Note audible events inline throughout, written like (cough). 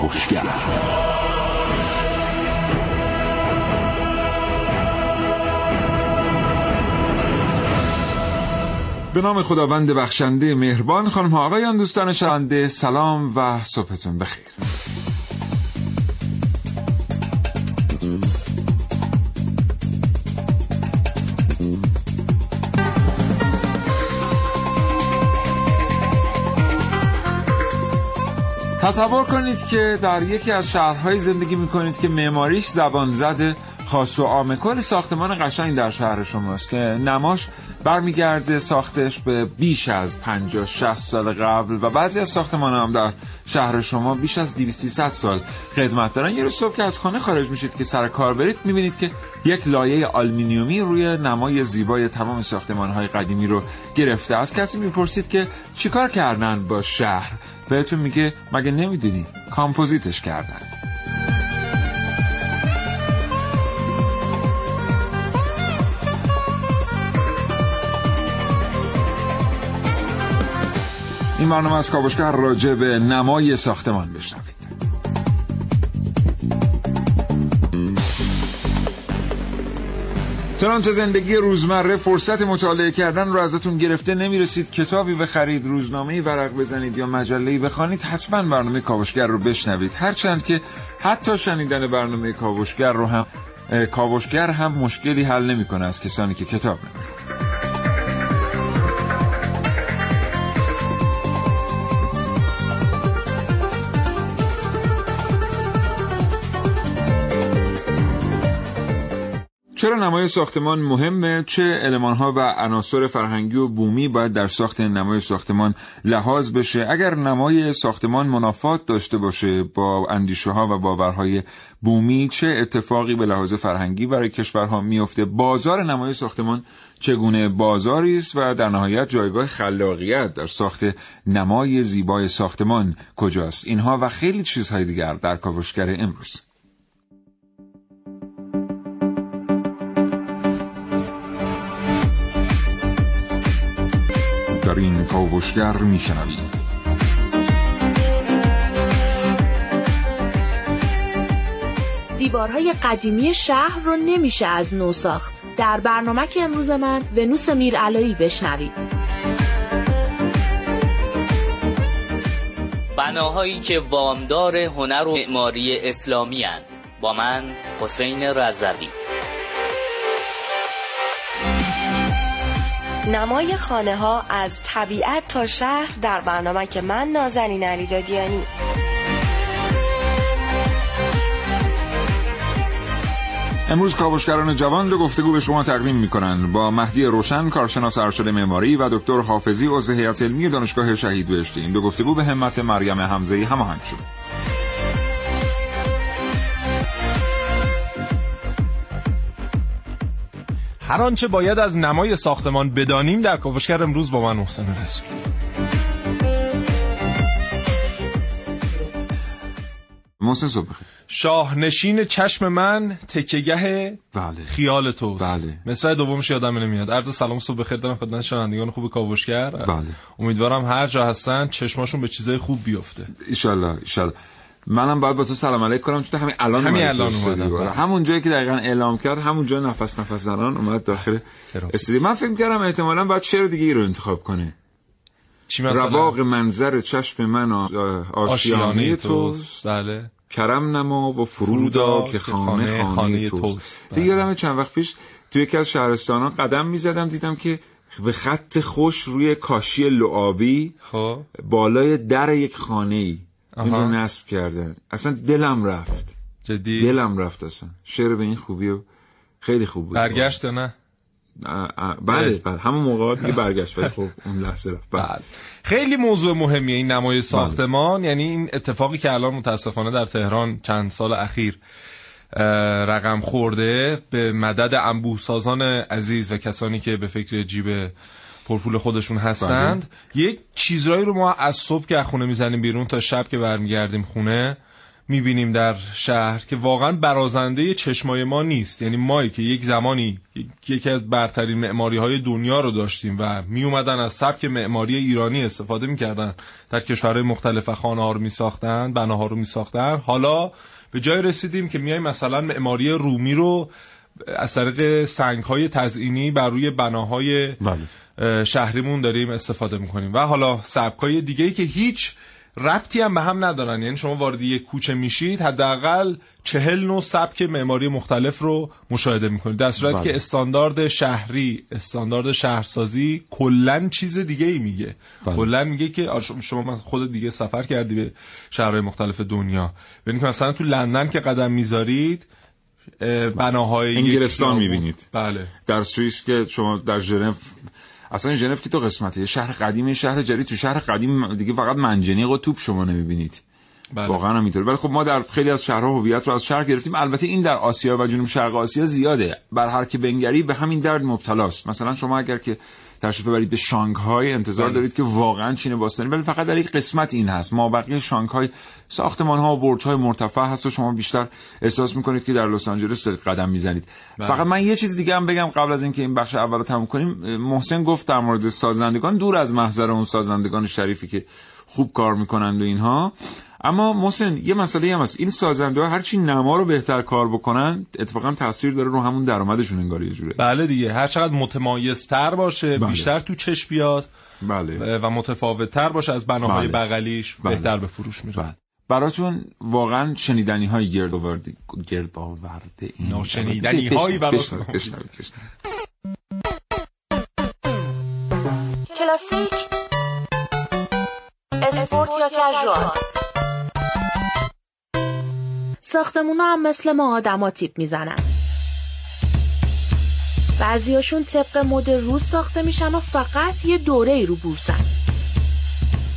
کاوشگر به نام خداوند بخشنده مهربان خانم ها آقایان دوستان شنونده سلام و صبحتون بخیر. تصور کنید که در یکی از شهرهای زندگی می‌کنید که معماریش زبان زده خاص و عامه کل ساختمان قشنگ در شهر شماست که نماش برمیگرده ساختش به بیش از 50 60 سال قبل و بعضی از ساختمان هم در شهر شما بیش از 200 سال خدمت دارن. یه روز صبح که از خانه خارج میشید که سر کار برید می‌بینید که یک لایه آلمینیومی روی نمای زیبای تمام ساختمان های قدیمی رو گرفته از کسی می‌پرسید که چیکار کردن با شهر؟ بهتون میگه مگه نمی‌دونی کامپوزیتش کردن. این برنامه از کاوشگر راجع به نمای ساختمان بشنوید. چنانچه زندگی روزمره فرصت مطالعه کردن رو ازتون گرفته نمی‌رسید کتابی بخرید روزنامه ورق بزنید یا مجله بخوانید حتما برنامه کاوشگر رو بشنوید. هرچند که حتی شنیدن برنامه کاوشگر رو هم کاوشگر هم مشکلی حل نمی‌کنه از کسانی که کتاب نمی‌خونن چرا نمای ساختمان مهمه؟ چه المانها و عناصر فرهنگی و بومی باید در ساخت نمای ساختمان لحاظ بشه؟ اگر نمای ساختمان منافات داشته باشه با اندیشه ها و باورهای بومی چه اتفاقی به لحاظ فرهنگی برای کشورها میفته؟ بازار نمای ساختمان چگونه بازاری است و در نهایت جایگاه خلاقیت در ساخت نمای زیبای ساختمان کجاست؟ اینها و خیلی چیزهای دیگر در کاوشگر امروز. این کاوشگر میشنوید دیوارهای قدیمی شهر رو نمیشه از نو ساخت. در برنامه که امروز من ونوس میرعلایی بشنوید. بناهایی که وامدار هنر و معماری اسلامی هند. با من حسین رضوی. نمای خانه ها از طبیعت تا شهر در برنامه که من نازنین علی دادیانی. امروز کاوشگران جوان دو گفتگو به شما تقدیم می‌کنند. با مهدی روشن کارشناس ارشد معماری و دکتر حافظی عضو هیئت علمی دانشگاه شهید بهشتی این دو گفتگو به همت مریم حمزه هماهنگ شده هر آنچه باید از نمای ساختمان بدانیم در کاوشگر امروز با من محسن رسول محسن صبح شاهنشین چشم من تکیگه بله. خیال توست. بله. مصرع دومش یادم نمیاد. عرض سلام صبح بخیر. دارم خدمت شنوندگان خوب کاوشگر. بله. امیدوارم هر جا هستن چشماشون به چیزای خوب بیفته. ایشالله ایشالله. منم باید با تو سلام علیک کنم چون همین الان همین الان. اومدم. آره. همون جایی که دقیقا اعلام کرد همون جا نفس نفس زنان اومد داخل. استودیو. من فکر کردم احتمالاً باید شعر دیگه ای رو انتخاب کنه. چی مثلا؟ رواق منظر چشم من آشیانه توست. بله. کرم نما و فرودا که خانه خانه توست. دیگه یادم چند وقت پیش توی یکی از شهرستان ها قدم می‌زدم دیدم که به خط خوش روی کاشی لعابی خب. بالای در یک خانه ای رو نصب کردن اصلا دلم رفت. جدی؟ دلم رفت اصلا. شعر به این خوبی و خیلی خوب بود. برگشت نه؟ بله بله. همون موقع دیگه برگشت ولی خب اون لحظه رفت. بله. بله. خیلی موضوع مهمیه این نمای ساختمان. یعنی این اتفاقی که الان متاسفانه در تهران چند سال اخیر رقم خورده به مدد انبوه سازان عزیز و کسانی که به فکر جیب پرپول خودشون هستند. یک چیزهایی رو ما از صبح که خونه می‌زنیم بیرون تا شب که برمیگردیم خونه می‌بینیم در شهر که واقعا برازنده چشمای ما نیست. یعنی مایی که یک زمانی یکی از برترین معماری های دنیا رو داشتیم و می اومدن از سبک معماری ایرانی استفاده می‌کردن. در کشورهای مختلف خانه ها رو می ساختن بناها رو می ساختن حالا به جای رسیدیم که میایم مثلا معماری رومی رو از طریق سنگ های تزئینی بر روی بناهای بله. شهریمون داریم استفاده می‌کنیم. و حالا سبک های دیگه ای که هیچ ربطی هم به هم ندارن. یعنی شما وارد یک کوچه میشید حداقل چهل نوع سبک معماری مختلف رو مشاهده می‌کنید. در صورتی بله. که استاندارد شهری استاندارد شهرسازی کلا چیز دیگه ای میگه. بله. کلا میگه که شما خود دیگه سفر کردی به شهرهای مختلف دنیا. ببینید که مثلا تو لندن که قدم می‌ذارید بناهای انگلستان می‌بینید. بله. در سوئیس که شما در ژنو اصلا ژنو که تو قسمته؟ شهر قدیم شهر جدید. تو شهر قدیم دیگه فقط منجنیق و توپ شما نمی‌بینید. بله. واقعا همینطوره ولی خب ما در خیلی از شهرها هویت رو از شهر گرفتیم. البته این در آسیا و جنوب شرق آسیا زیاده. بر هر که بنگری به همین درد مبتلاست. مثلا شما اگر که تشریف ببرید به شانگهای انتظار بله. دارید که واقعا چین باستانی ولی فقط در یک قسمت این هست. ما بقیه شانگهای ساختمان ها و برج های مرتفع هست و شما بیشتر احساس می‌کنید که در لس آنجلس دارید قدم می‌زنید. بله. فقط من یه چیز دیگه هم بگم قبل از اینکه این بخش اول رو تموم کنیم. محسن گفت در مورد سازندگان دور از محضر اون سازندگان شریفی که خوب کار می‌کنند و اینها اما محسن یه مسئله هم هست این سازنده ها هرچی نما رو بهتر کار بکنن اتفاقا تاثیر داره رو همون درآمدشون انگار یه جوره بله دیگه هر چقدر متمایزتر باشه بله. بیشتر تو چشم بیاد بله. و متفاوتتر باشه از بناهای بله. بغلیش بله. بهتر به فروش میره بله. براتون واقعا شنیدنی های گرد آورده گرد آورده این شنیدنی هایی براتون کلاسیک اسپورت یا کژوال ساختمونا هم مثل ما آدما تیپ می‌زنن. بعضیاشون طبق مد روز ساخته میشن و فقط یه دوره ای رو بورسن.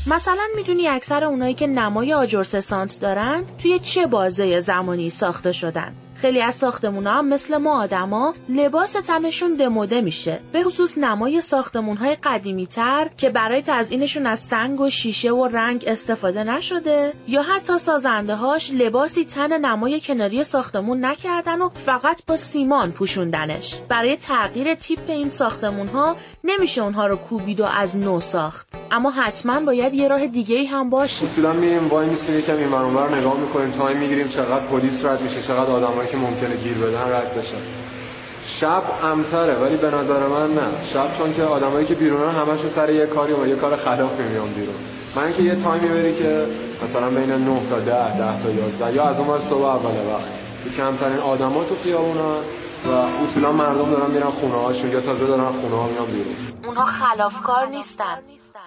مثلا می‌دونی اکثر اونایی که نمای آجر سانت دارن توی چه بازه زمانی ساخته شدن؟ خیلی از ساختمون هم مثل ما آدما لباس تنشون دموده میشه. به خصوص نمای ساختمون های قدیمی تر که برای تزئینشون از سنگ و شیشه و رنگ استفاده نشده یا حتی سازنده هاش لباسی تن نمای کناری ساختمون نکردن و فقط با سیمان پوشوندنش. برای تغییر تیپ این ساختمون ها نمیشه اونها رو کوبید و از نو ساخت. اما حتما باید یه راه دیگه هم باشه. اصولا میریم وایمیسیم یکم این نگاه می‌کنیم time می‌گیریم چقدر پلیس رد میشه چقدر آدمایی که ممکنه گیر بدن رد بشن شب امن‌تره ولی به نظر من نه. شب چون که آدمایی که بیرونن همشون سر یه کاری و یه کار خلافی میان بیرون. من که یه time ی بری که مثلا بین 9 تا 10 10 تا 11 یا از اون صبح اول وقت. کمترین آدما تو خیابونن و اصولا مردم دارن میرن خونه هاشون یا تازه دارن خونه ها میان بیرون. اونها خلافکار نیستن.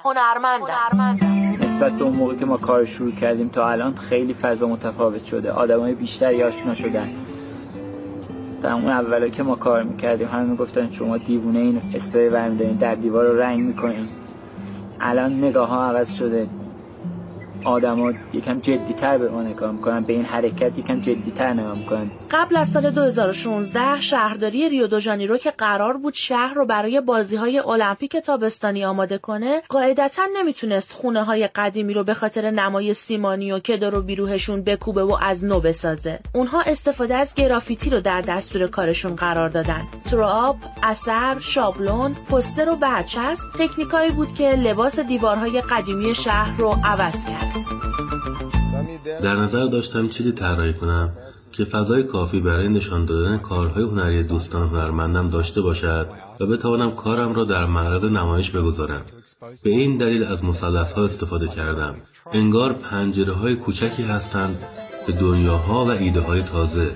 هنرمندن. نسبت به اون موقع که ما کار شروع کردیم تا الان خیلی فضا متفاوت شده. آدمای بیشتری آشنا شدن. مثلا اون اولا که ما کار می‌کردیم همه می‌گفتن شما دیوونه این اسپری برمیدارین در دیوار رو رنگ می‌کنین. الان نگاه ها عوض شده. آدما یکم جدیتر به ما نگاه می‌کنن به این حرکت یکم جدیتر نگاه می‌کنن. قبل از سال 2016 شهرداری ریو دو ژانیرو که قرار بود شهر رو برای بازی های المپیک تابستانی آماده کنه قاعدتا نمی‌تونست خونه های قدیمی رو به خاطر نمای سیمانی و کدر و بیروهشون بکوبه و از نو بسازه. اونها استفاده از گرافیتی رو در دستور کارشون قرار دادن. تراب اثر شابلون پستر و برچسب تکنیکایی بود که لباس دیوارهای قدیمی شهر رو عوض کرد. در نظر داشتم چیزی طراحی کنم که فضای کافی برای نشان دادن کارهای هنری دوستان هنرمندم داشته باشد و بتوانم کارم را در معرض نمایش بگذارم. به این دلیل از مثلث ها استفاده کردم. انگار پنجره های کوچکی هستند به دنیاها و ایده های تازه.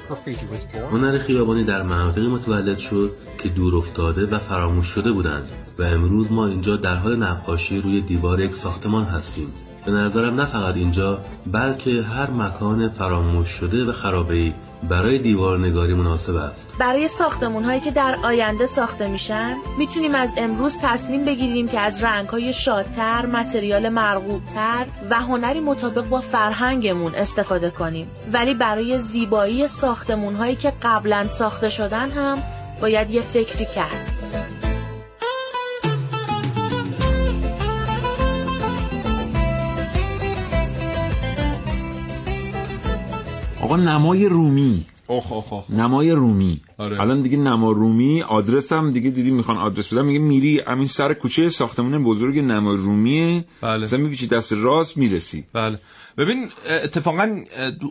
هنر خیابانی در مناطقی متولد شد که دور افتاده و فراموش شده بودند و امروز ما اینجا در حال نقاشی روی دیوار یک ساختمان هستیم. به نظرم نه فقط اینجا بلکه هر مکان فراموش شده و خرابه برای دیوارنگاری مناسب است. برای ساختمون هایی که در آینده ساخته میشن می‌تونیم از امروز تصمیم بگیریم که از رنگ های شادتر متریال مرغوبتر و هنری مطابق با فرهنگمون استفاده کنیم. ولی برای زیبایی ساختمون هایی که قبلا ساخته شدن هم باید یه فکری کرد. آقا نمای رومی. اوه اوه نمای رومی. آره. الان دیگه نما رومی آدرس هم دیگه دیدی می‌خوان آدرس بدم میگه میری همین سر کوچه ساختمون بزرگ نما رومیه. بله. مثلا میپیچی دست راست می‌رسی. بله. ببین اتفاقا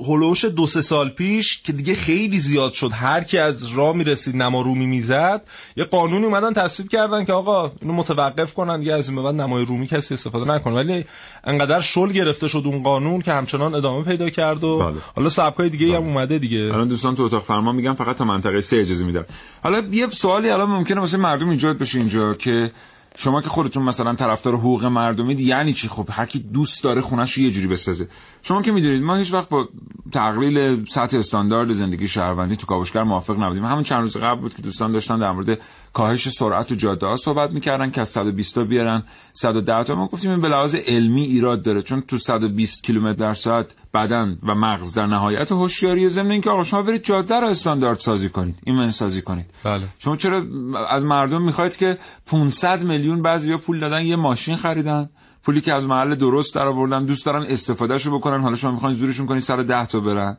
هلوش دو سه سال پیش که دیگه خیلی زیاد شد. هر کی از راه می‌رسید نما رومی می‌زد یه قانونی اومدن تصویب کردن که آقا اینو متوقف کنن دیگه از این به بعد نمای رومی کسی استفاده نکنه. ولی انقدر شل گرفته شد اون قانون که همچنان ادامه پیدا کرد و بله. حالا سبکای دیگه هم اومده دیگه. الان دوستان تو اتاق فرمان میگن فقط تا منطقه سه اجازه میدن. حالا یه سوالی الان ممکنه واسه مردم ایجاد بشه اینجا که شما که خودتون مثلا طرفدار حقوق مردمید یعنی چی؟ خب هر کی دوست داره خونش رو یه جوری بسازه. شما که می‌دونید ما هیچ وقت با تقلیل سطح استاندارد زندگی شهروندی تو کاوشگر موافق نبودیم. همون چند روز قبل بود که دوستان داشتن در مورد کاهش سرعت تو جاده ها صحبت می‌کردن که از 120 تا بیارن 110 تا. ما گفتیم این به لحاظ علمی ایراد داره چون تو 120 کیلومتر در ساعت بدن و مغز در نهایت هوشیاری ضمن اینکه آقا شما برید جاده رو استاندارد سازی کنید ایمن سازی کنید بله. شما چرا از مردم می‌خواید که 500 میلیون بعضیا پول دادن یه ماشین خریدن پولی که از محل درست در آوردن دوست دارن استفادهشو بکنن حالا شما می‌خواین زورشون کنید سر 10 تا برن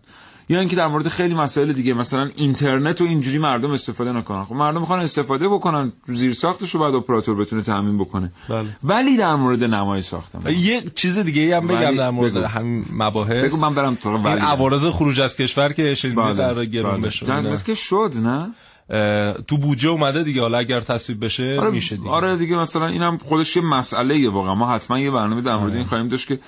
یا اینکه در مورد خیلی مسائل دیگه مثلا اینترنت و اینجوری مردم استفاده نکنن. خب مردم می‌خوان استفاده بکنن زیر ساختش رو بعد اپراتور بتونه تامین بکنه. بله. ولی در مورد نمای ساختمان یه چیز دیگه هم بگم در مورد بگو. همین مباحث. بگو من برم تو این عوارض خروج از کشور که بله، در گرون بله. بشه. که شد نه؟ تو بوجه اومده دیگه حالا اگر تصویب بشه آره میشه دیگه. آره دیگه مثلا اینم خودش یه مسئله واقعا. ما حتما یه برنامه در مورد این خواهیم داشت که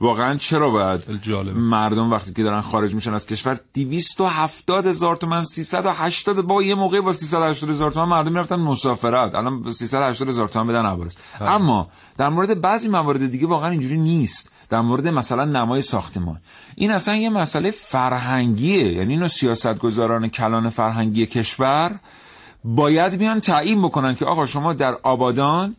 واقعا چرا باید جالبه. مردم وقتی که دارن خارج میشن از کشور 270 هزار تومن 380 با یه موقع با 380 هزار تومن مردم می‌رفتن مسافرت. الان با 380 هزار تومن بدن عبارس اما در مورد بعضی موارد دیگه واقعا اینجوری نیست. در مورد مثلا نمای ساختمان. این اصلا یه مسئله فرهنگیه. یعنی اینو سیاستگزاران کلان فرهنگی کشور باید بیان تعیین بکنن که آقا شما در آبادان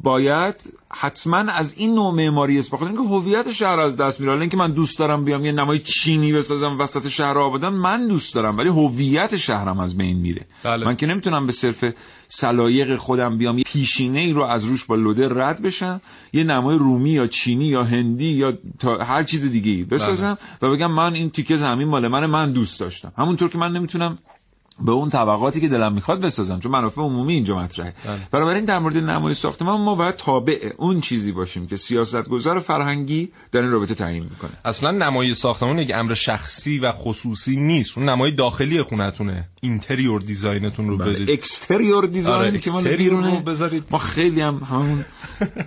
باید حتما از این نوع معماری استفاده کنید که هویت شهر از دست میره. اینکه من دوست دارم بیام یه نمای چینی بسازم وسط شهر آبادان من دوست دارم. ولی هویت شهرم از بین میره. بله. من که نمی‌تونم به صرف سلایق خودم بیام یه پیشینه ای رو از روش با لوده رد بشم یه نمای رومی یا چینی یا هندی یا تا هر چیز دیگه ای بسازم و بگم من این تیکه زمین مال من من دوست داشتم. همونطور که من نمی‌تونم به اون طبقاتی که دلم می‌خواد بسازم چون منافع عمومی اینجا مطرحه. بنابراین در مورد نمای ساختمان ما باید تابع اون چیزی باشیم که سیاستگزار فرهنگی در این رابطه تعیین می‌کنه. اصلا نمای ساختمان یک امر شخصی و خصوصی نیست. اون نمای داخلی خونتونه. interior design تون رو بدید. exterior design آره، که مال exterior بیرونه. رو بذارید. ما خیلی هم همون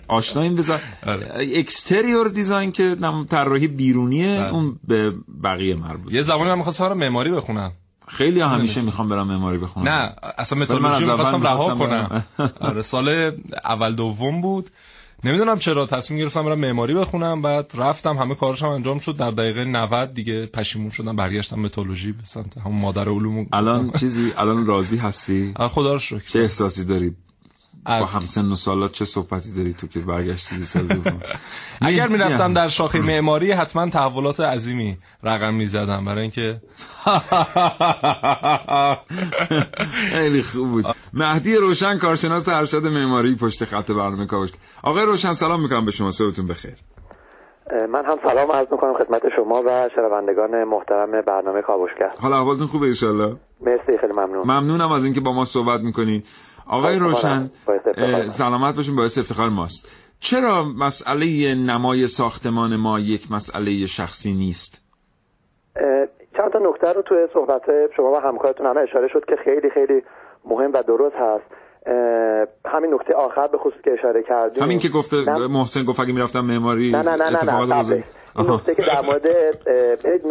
آشناییم بذار. آره. exterior design که طراحی بیرونیه بله. اون به بقیه مربوط یه زمانی من می‌خواستم معماری بخونم. خیلی همیشه می‌خوام برم معماری بخونم نه اصلا اول می‌خواستم رها کنم. آره سال اول دوم بود. نمی‌دونم چرا تصمیم گرفتم برم معماری بخونم بعد رفتم همه کارش هم انجام شد. در دقیقه 90 دیگه پشیمون شدم برگشتم متالورژی به سمت همون مادر علوم. الان چیزی؟ الان راضی هستی؟ خدا رو چه شکر احساسی داری؟ با از همسن و سالات چه صحبتی داری تو که برگشتی سال دوم؟ (laughs) اگر می- می‌رفتم. در شاخه معماری حتما تحولات عظیمی رقم می‌زدم برای اینکه (laughs) خیلی خوب بود. مهدی روشن کارشناس ارشد معماری پشت خط برنامه کاوش آقای روشن سلام می‌کنم به شما. صبحتون بخیر. من هم سلام عرض می‌کنم خدمت شما و شنوندگان محترم برنامه کاوشگر. حالا احوالتون خوبه ایشالله مرسی خیلی ممنون. ممنونم از اینکه با ما صحبت می‌کنید آقای روشن سلامت باشین باعث افتخار ماست. چرا مسئله نمای ساختمان ما یک مسئله شخصی نیست؟ چند تا نکته رو توی صحبت شما و همکارتون همه اشاره شد که خیلی خیلی مهم و درست هست. همین نکته آخر به خصوص که اشاره کردیم. همین که گفته نه- محسن گفت اگه می‌رفتم معماری نه نه نه نه, اتفاقات نه. بزرگ قبلش. این نکته که در مورد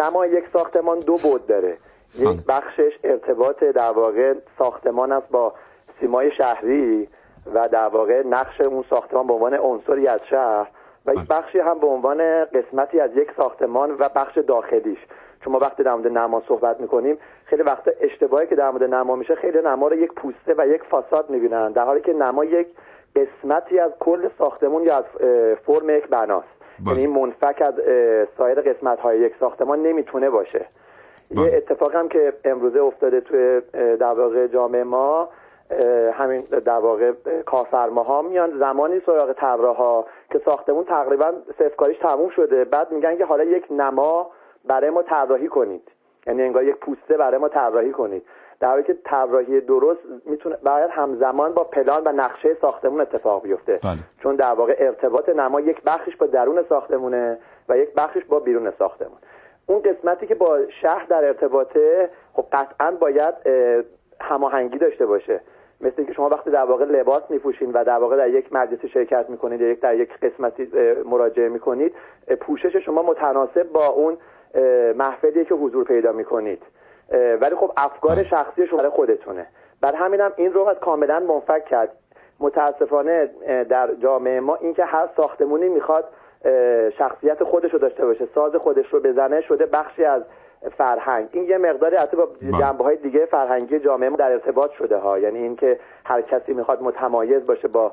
نمای یک ساختمان دو بود داره. یک بله. بخشش ارتباط در واقع ساختمان است با سیمای شهری و در واقع نقش اون ساختمان به عنوان عنصری از شهر و یک بله. بخشی هم به عنوان قسمتی از یک ساختمان و بخش داخلیش چون ما وقتی در مورد نما صحبت می‌کنیم خیلی وقتا اشتباهی که در مورد نما میشه خیلی نما رو یک پوسته و یک فاساد می‌بینن در حالی که نما یک قسمتی از کل ساختمون یا از فرم یک بناست بله. یعنی منفک از سایر قسمت های یک ساختمان نمی‌تونه باشه بله. یه اتفاق هم که امروزه افتاده توی در واقع جامعه ما همین در واقع اه، کارفرماها میان. زمانی سراغ طراحا که ساختمون تقریبا سفکاریش تموم شده. بعد میگن که حالا یک نما برای ما طراحی کنید. یعنی انگار یک پوسته برای ما طراحی کنید. در حالی که طراحی درست می‌تونه باید همزمان با پلان و نقشه ساختمون اتفاق بیفته. بله. چون در واقع ارتباط نما یک بخشش با درون ساختمونه و یک بخشش با بیرون ساختمون. اون قسمتی که با شهر در ارتباطه خب قطعا باید هماهنگی داشته باشه. مثل اینکه شما وقتی در واقع لباس میپوشین و در واقع در یک مجلسی شرکت می‌کنید یا یک در یک قسمتی مراجعه می‌کنید پوشش شما متناسب با اون محفلی که حضور پیدا می‌کنید. ولی خب افکار شخصی شما خودتونه. بر همینم این رو کاملا منفک کرد. متاسفانه در جامعه ما اینکه هر ساختمونی می‌خواد شخصیت خودش رو داشته باشه ساز خودش رو بزنه شده بخشی از فرهنگ. این یه مقداری حتی با جنبه های دیگه فرهنگی جامعه ما در ارتباط شده ها. یعنی اینکه هر کسی می‌خواد متمایز باشه با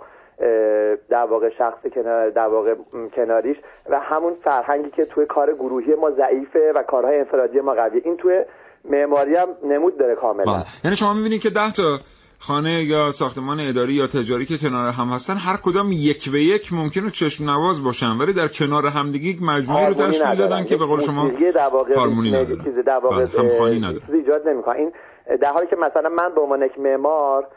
در واقع شخص کنار در واقع کناریش و همون فرهنگی که توی کار گروهی ما ضعیفه و کارهای انفرادی ما قویه. این توی معماری هم نمود داره کاملا. یعنی شما می‌بینید که ده تا خانه یا ساختمان اداری یا تجاری که کنار هم هستن هر کدام یک به یک ممکنه چشم نواز باشن ولی در کنار همدیگه یک مجموعه رو تشکیل دادن که به قول شما هارمونی نداره واقع همخوانی نداره ایجاد نمی‌کنه. این در حالی که مثلا من به عنوان یک معمار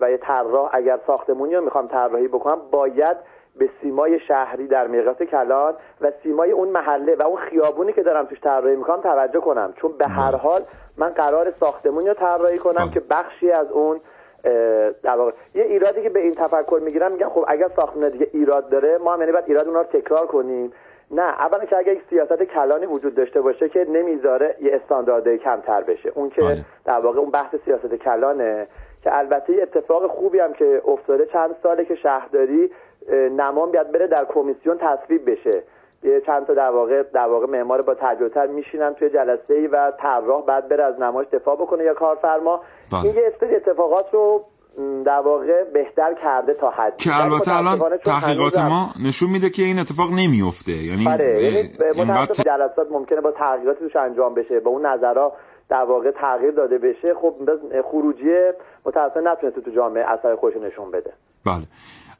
و یه طراح اگر ساختمونی رو می‌خوام طراحی بکنم باید به سیمای شهری در میقات کلان و سیمای اون محله و اون خیابونی که دارم توش طراحی می‌کنم توجه کنم. چون به هر حال من قرار ساختمونی رو طراحی کنم که بخشی از اون در واقع یه ایرادی که به این تفکر می‌گیرم میگم خب اگر ساختمان دیگه ایراد داره ما هم یعنی باید ایراد اونها رو تکرار کنیم. نه اولا که اگر یک سیاست کلانی وجود داشته باشه که نمی‌ذاره یه استانداردهای کمتر بشه. اون که در واقع اون بحث سیاست کلانه. که البته اتفاق خوبی هم که افتاده چند ساله که شهرداری نمان بیاد بره در کمیسیون تصویب بشه. چند تا در واقع در واقع معمار با تجربه میشینن توی جلسه ای و طراح بعد بره از نمایش دفاع بکنه یا کارفرما. این یه سری اتفاقات رو در واقع بهتر کرده تا حد. که البته الان تحقیقات ما نشون میده که این اتفاق نمیفته یعنی آره یعنی جلسات ممکنه با تحقیقاتی توش انجام بشه با اون نظرها در واقع تغییر داده بشه. خب خروجی متاسفانه نتونسته تو جامعه اثر خودش نشون بده. بله.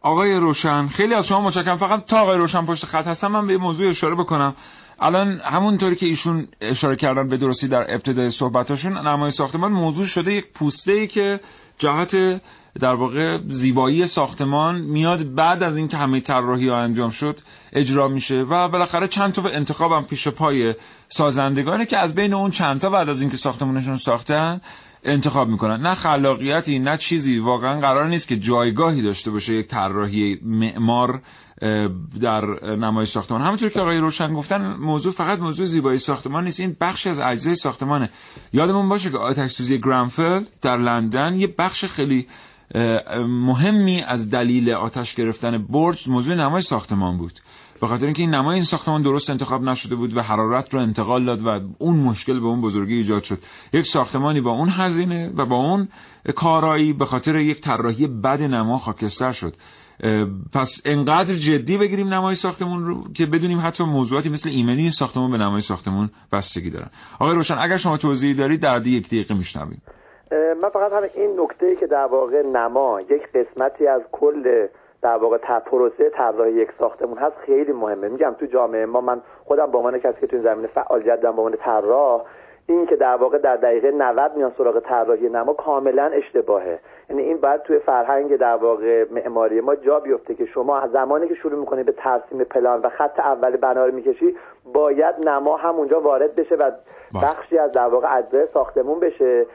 آقای روشن خیلی از شما متشکرم. فقط تا آقای روشن پشت خط هستم من به موضوع اشاره بکنم. الان همونطوری که ایشون اشاره کردن به درستی در ابتدای صحبتاشون نمای ساختمان موضوع شده یک پوسته ای که جهت در واقع زیبایی ساختمان میاد بعد از اینکه همه طراحی ها انجام شد اجرا میشه و بالاخره چند تا به انتخابم پیش پای سازندگانه که از بین اون چند تا بعد از اینکه ساختمانشون ساختن انتخاب می‌کنن. نه خلاقیتی نه چیزی. واقعا قرار نیست که جایگاهی داشته باشه یک طراحی معمار در نمای ساختمان. همونطور که آقای روشن گفتن موضوع فقط موضوع زیبایی ساختمان نیست. این بخش از اجزای ساختمانه. یادمون باشه که آتش سوزی گرانفل در لندن یه بخش خیلی مهمی از دلیل آتش گرفتن برج موضوع نمای ساختمان بود. به خاطر اینکه این نمای این ساختمان درست انتخاب نشده بود و حرارت رو انتقال داد و اون مشکل به اون بزرگی ایجاد شد. یک ساختمانی با اون هزینه و با اون کارایی به خاطر یک طراحی بد نما خاکستر شد. پس انقدر جدی بگیریم نمای ساختمون رو که بدونیم حتی موضوعاتی مثل ایمنی ساختمون به نمای ساختمون بستگی دارن. آقای روشن اگر شما توضیحی دارید در یک دقیقه میشنویم. من فقط همین این نکته که در واقع نما یک قسمتی از کل در واقع پروسه طراحی یک ساختمون هست خیلی مهمه. میگم تو جامعه ما من خودم به عنوان کسی که تو این زمینه فعالیت دارم به عنوان طراح این که در واقع در دقیقه 90 میان سراغ طراحی نما کاملا اشتباهه. یعنی این باید توی فرهنگ در واقع معماری ما جا بیفته که شما از زمانی که شروع می‌کنی به ترسیم پلان و خط اول بنا رو می‌کشی باید نما همونجا وارد بشه و بخشی از در واقع اجزای ساختمون بشه.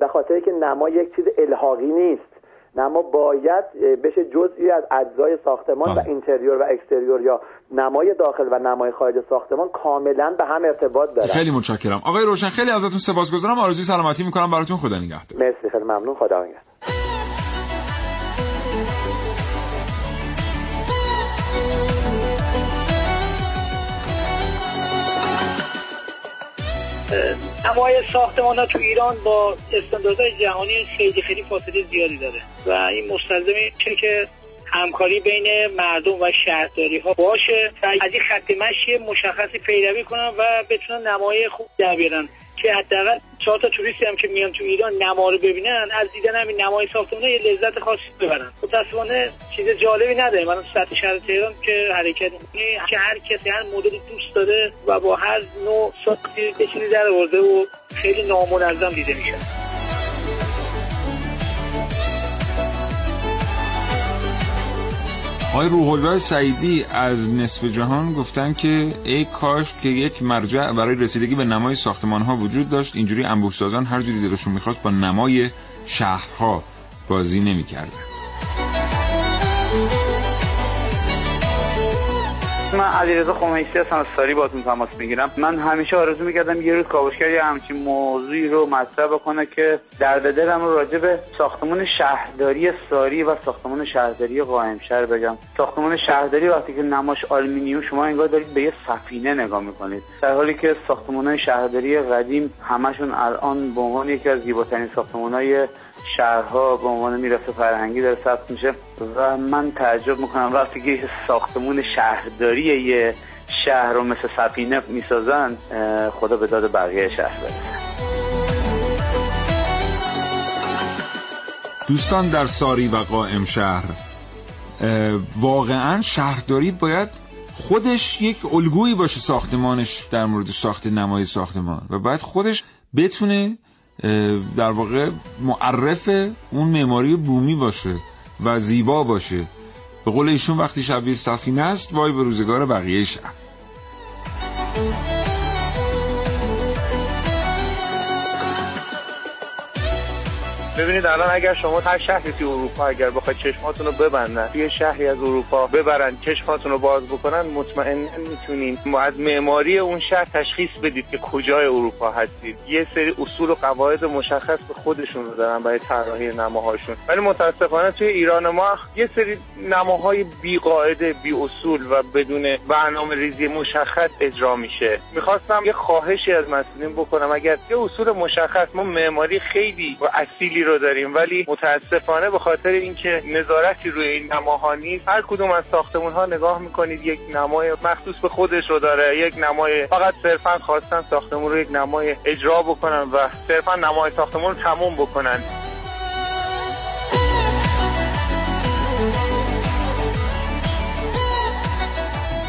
به خاطر که نما یک چیز الحاقی نیست. نما باید بشه جزئی از اجزای ساختمان و اینتریور و اکستریور یا نمای داخل و نمای خارج ساختمان کاملا به هم ارتباط داره خیلی متشکرم. آقای روشن خیلی ازتون سپاسگزارم. آرزوی سلامتی می‌کنم. براتون خدا نگهدار. مرسی خیلی ممنون. خدا نگهدار. نمای ساختمان ها تو ایران با استانداردهای جهانی خیلی خیلی فاصله زیادی داره. و این مستلزم که همکاری بین مردم و شهرداری ها باشه و از این خط مشی مشخصی پیروی کنن و بتونن نمای خوب در بیارن. که حداقل چهار تا توریستی هم که میان تو ایران نما رو ببینن از دیدن همین نمای ساختمونه یه لذت خاصی ببرن. متاسفانه چیز جالبی نداره. من سطح شهر تهران که حرکت که هر کسی هر مدلی دوست داره و با هر نوع ساختی به در آورده و خیلی نامنظم دیده میشه. آقای روح سعیدی از نصف جهان گفتن که ای کاش که یک مرجع برای رسیدگی به نمای ساختمان ها وجود داشت اینجوری انبوه سازان هر جوری دلشون می‌خواست با نمای شهرها بازی نمی‌کردن. من علیرضا خمیسی هستم از ساری باتون تماس می‌گیرم. من همیشه آرزو می‌کردم یه روز کاوشگر یه همچین موضوعی رو مطرح بکنه که درد دلم رو راجع به ساختمان شهرداری ساری و ساختمان شهرداری قائم شهر بگم. ساختمان شهرداری وقتی که نماش آلومینیوم شما انگار دارید به یه سفینه نگاه می‌کنید. در حالی که ساختمان شهرداری قدیم همشون الان به عنوان یکی از زیباترین ساختمان شهرها به عنوان میراث فرهنگی داره ثبت میشه و من تعجب می‌کنم وقتی که ساختمون شهرداری یه شهر رو مثل سفینه می‌سازن خدا به داد بقیه شهر برسه دوستان در ساری و قائم شهر واقعا شهرداری باید خودش یک الگویی باشه ساختمانش در مورد ساخت نمای ساختمان و باید خودش بتونه در واقع معرف اون معماری بومی باشه و زیبا باشه. به قول ایشون وقتی شبیه سفینه است وای به روزگار بقیه شهر ببینید الان اگر شما هر شهری توی اروپا اگر بخواید چشماتون رو ببندن توی شهری از اروپا ببرن چشماتون رو باز بکنن مطمئنا می‌تونین از معماری اون شهر تشخیص بدید که کجای اروپا هستید. یه سری اصول و قواعد مشخص به خودشون رو دارن برای طراحی نماهاشون. ولی متاسفانه توی ایران ما یه سری نماهای بی قاعده بی اصول و بدون برنامه ریزی مشخص اجرا میشه. می‌خواستم یه خواهشی از مسئولین بکنم. اگر یه اصول مشخص ما معماری خیلی و اصیلی رو داریم. ولی متاسفانه به خاطر اینکه نظارتی روی این نماها نیست هر کدوم از ساختمون ها نگاه می‌کنید یک نمای مخصوص به خودش رو داره. یک نمای فقط صرفا خواستن ساختمون رو یک نمای اجرا بکنن و صرفا نمای ساختمون رو تموم بکنن.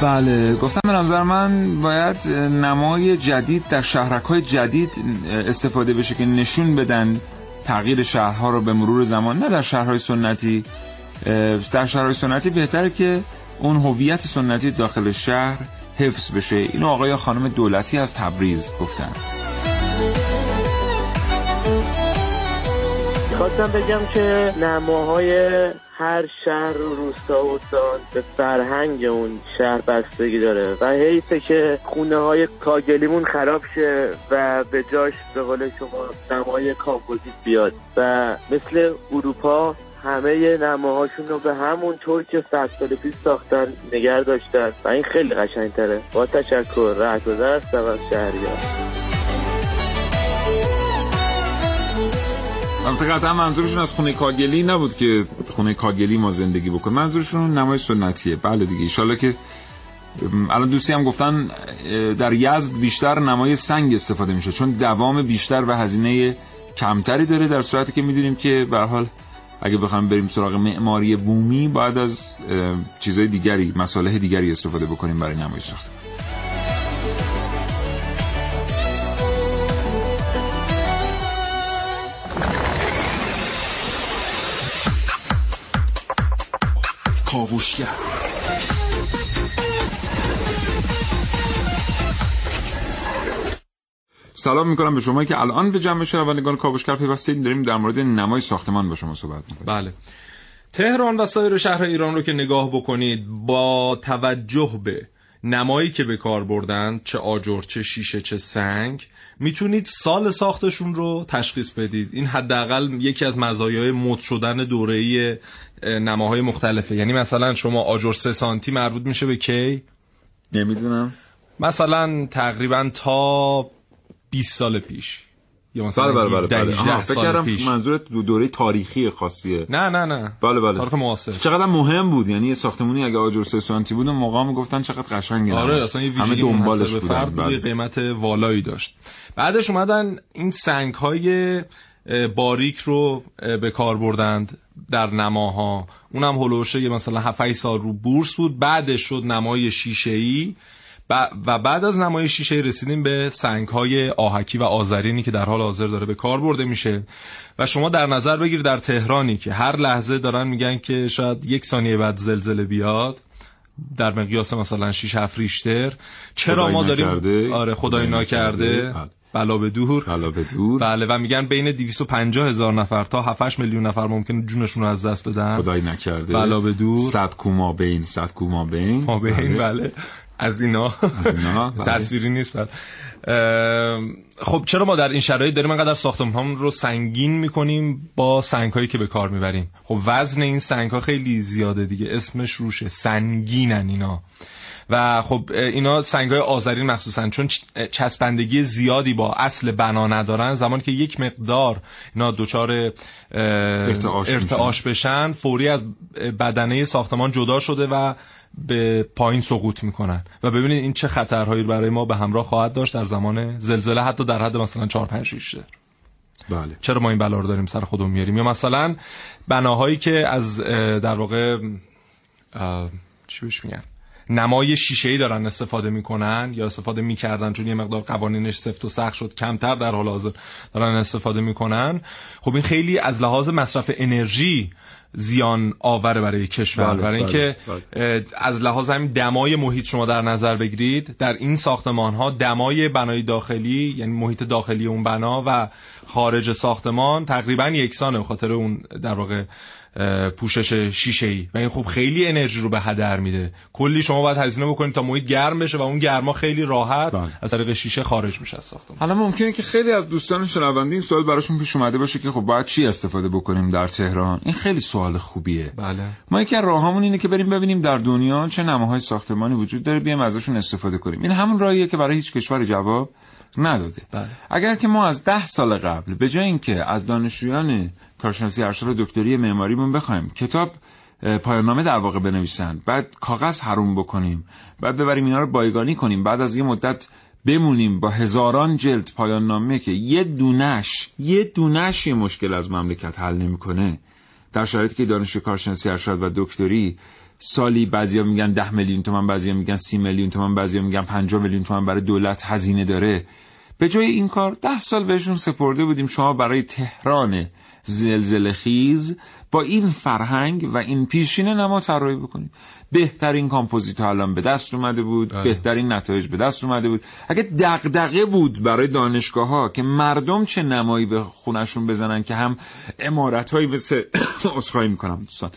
بله گفتم به نظر من باید نمای جدید در شهرک های جدید استفاده بشه که نشون بدن تغییر شهرها رو به مرور زمان نه در شهرهای سنتی در شهرهای سنتی بهتره که اون هویت سنتی داخل شهر حفظ بشه. اینو آقای خانم دولتی از تبریز گفتن. خواستم بگم که نماهای هر شهر و روستا و استان به فرهنگ اون شهر بستگی داره و حیفه که خونه های کاگلیمون خراب شه و به جاش به قول شما نمای کامپوزیت بیاد و مثل اروپا همه نماهاشون رو به همون طور که صد سال پیش ساختن نگر داشتن. و این خیلی قشنگتره. با تشکر رهگذر هستم از شهریار. البته قطعا منظورشون از خونه کاگلی نبود که خونه کاگلی ما زندگی بکنه منظورشون نمای سنتیه. بله دیگه. ایشالا که الان دوستی هم گفتن در یزد بیشتر نمای سنگ استفاده میشه. چون دوام بیشتر و هزینه کمتری داره در صورتی که می‌دونیم که به حال اگه بخوایم بریم سراغ معماری بومی باید از چیزهای دیگری مساله دیگری استفاده بکنیم برای نمای ساخت کاوشگر. سلام می‌کنم به شما که الان به جمع شنوندگان کاوشگر پیوستید داریم در مورد نمای ساختمان با شما صحبت می‌کنیم. بله. تهران و سایر شهر ایران رو که نگاه بکنید با توجه به نمایی که به کار بردن چه آجر چه شیشه چه سنگ می‌تونید سال ساختشون رو تشخیص بدید. این حداقل یکی از مزایای مد شدن دوره‌ای نماهای مختلفه. یعنی مثلا شما آجر سه سانتی مربوط میشه به کی؟ نمی‌دونم. مثلا تقریبا تا 20 سال پیش. یا مثلا بله بله بله, 17 بله. فکر کردم پیش. منظورت دو دوره تاریخی خاصیه. نه نه نه. بله بله. تاریخ معاصر. چقدر مهم بود؟ یعنی یه ساختمونی اگه آجر سانتی بود موقع می‌گفتن چقدر قشنگه آره. اصلا یه همه ویژگی دنبالش بودن. فرد بله. قیمت والایی داشت. بعدش اومدن این سنگ های باریک رو به کار بردند در نماها. اونم هلوشه یه مثلا 7 سال رو بورس بود. بعدش شد نمای شیشه ای و بعد از نمای شیشه رسیدیم به سنگ های آهکی و آذرینی که در حال حاضر داره به کار برده میشه. و شما در نظر بگیر در تهرانی که هر لحظه دارن میگن که شاید یک ثانیه بعد زلزله بیاد در مقیاس مثلا 6 7 ریشتر چرا ما داریم نکرده. آره خدای ناکرده. بله. بلا به دور. بلا به دور. بله و میگن بین 250 هزار نفر تا 7 میلیون نفر ممکنه جونشون رو از دست بدن. خدای نکرده بلا به دور. صد کوما بین صد کوما بین. ما به این بله. از اینا. از اینا؟ (laughs) بله. تصویری نیست اه، خب چرا ما در این شرایط داریم انقدر ساختمان رو سنگین می‌کنیم با سنگ هایی که به کار می‌بریم. خب وزن این سنگ ها خیلی زیاده دیگه. اسمش روشه سنگینن اینا. و خب اینا سنگ های آذرین مخصوصا چون چسبندگی زیادی با اصل بنا ندارن. زمانی که یک مقدار اینا دچار ارتعاش ارتعاش بشن فوری از بدنه ساختمان جدا شده و به پایین سقوط می‌کنن. و ببینید این چه خطرهایی برای ما به همراه خواهد داشت در زمان زلزله حتی در حد مثلا 4 5 ریشتر بله. چرا ما این بلا رو داریم سر خودمون میاریم؟ یا مثلا بناهایی که از در واقع چی بهش میگن؟ نمای شیشه ای دارن استفاده می‌کنن یا استفاده می‌کردن چون یه مقدار قوانینش سفت و سخت شد کمتر در حال حاضر دارن استفاده می‌کنن. خب این خیلی از لحاظ مصرف انرژی زیان آوره برای کشور. بله، برای اینکه بله، اه، از لحاظ همین دمای محیط شما در نظر بگیرید در این ساختمان ها دمای بنای داخلی یعنی محیط داخلی اون بنا و خارج ساختمان تقریبا یکسانه به خاطر اون در واقع پوشش شیشه ای و این خب خیلی انرژی رو به هدر میده. کلی شما باید هزینه بکنید تا محیط گرم بشه و اون گرما خیلی راحت از طریق شیشه خارج میشه از ساختمان. حالا ممکنه که خیلی از دوستان شنونده این سوال براشون پیش اومده باشه که خب باید چی استفاده بکنیم در تهران؟ این خیلی سوال خوبیه. بله. ما یکی از راهامون اینه که بریم ببینیم در دنیا چه نماهای ساختمانی وجود داره بیایم ازشون استفاده کنیم. این همون راهیه که برای هیچ کشور جواب نداده. بله. اگر که ما از ده سال قبل به جای اینکه از دانشجویان کارشناسی ارشد و دکتری معماریمون بخوایم. کتاب اه، پایان‌نامه در واقع بنویسن بعد کاغذ حروم بکنیم. بعد ببریم اینا رو بایگانی کنیم. بعد از یه مدت بمونیم با هزاران جلد پایان نامه که یه دونش یه دونش یه مشکل از مملکت حل نمی‌کنه. در شرایطی که دانشجو کارشناسی ارشد و دکتری سالی بعضیا میگن ده میلیون تومن بعضیا میگن سی میلیون تومن بعضیا میگن 50 میلیون تومن برای دولت هزینه داره. به جای این کار ده سال بهشون سپرده بودیم. شما برای تهران زلزله خیز با این فرهنگ و این پیشینه نما طراحی بکنید. بهترین کامپوزیت ها الان به دست اومده بود بهترین نتایج به دست اومده بود. اگه دغدغه بود برای دانشگاه ها که مردم چه نمایی به خونشون بزنن که هم امارت هایی مثل (coughs) اصخایی می‌کنم دوستان.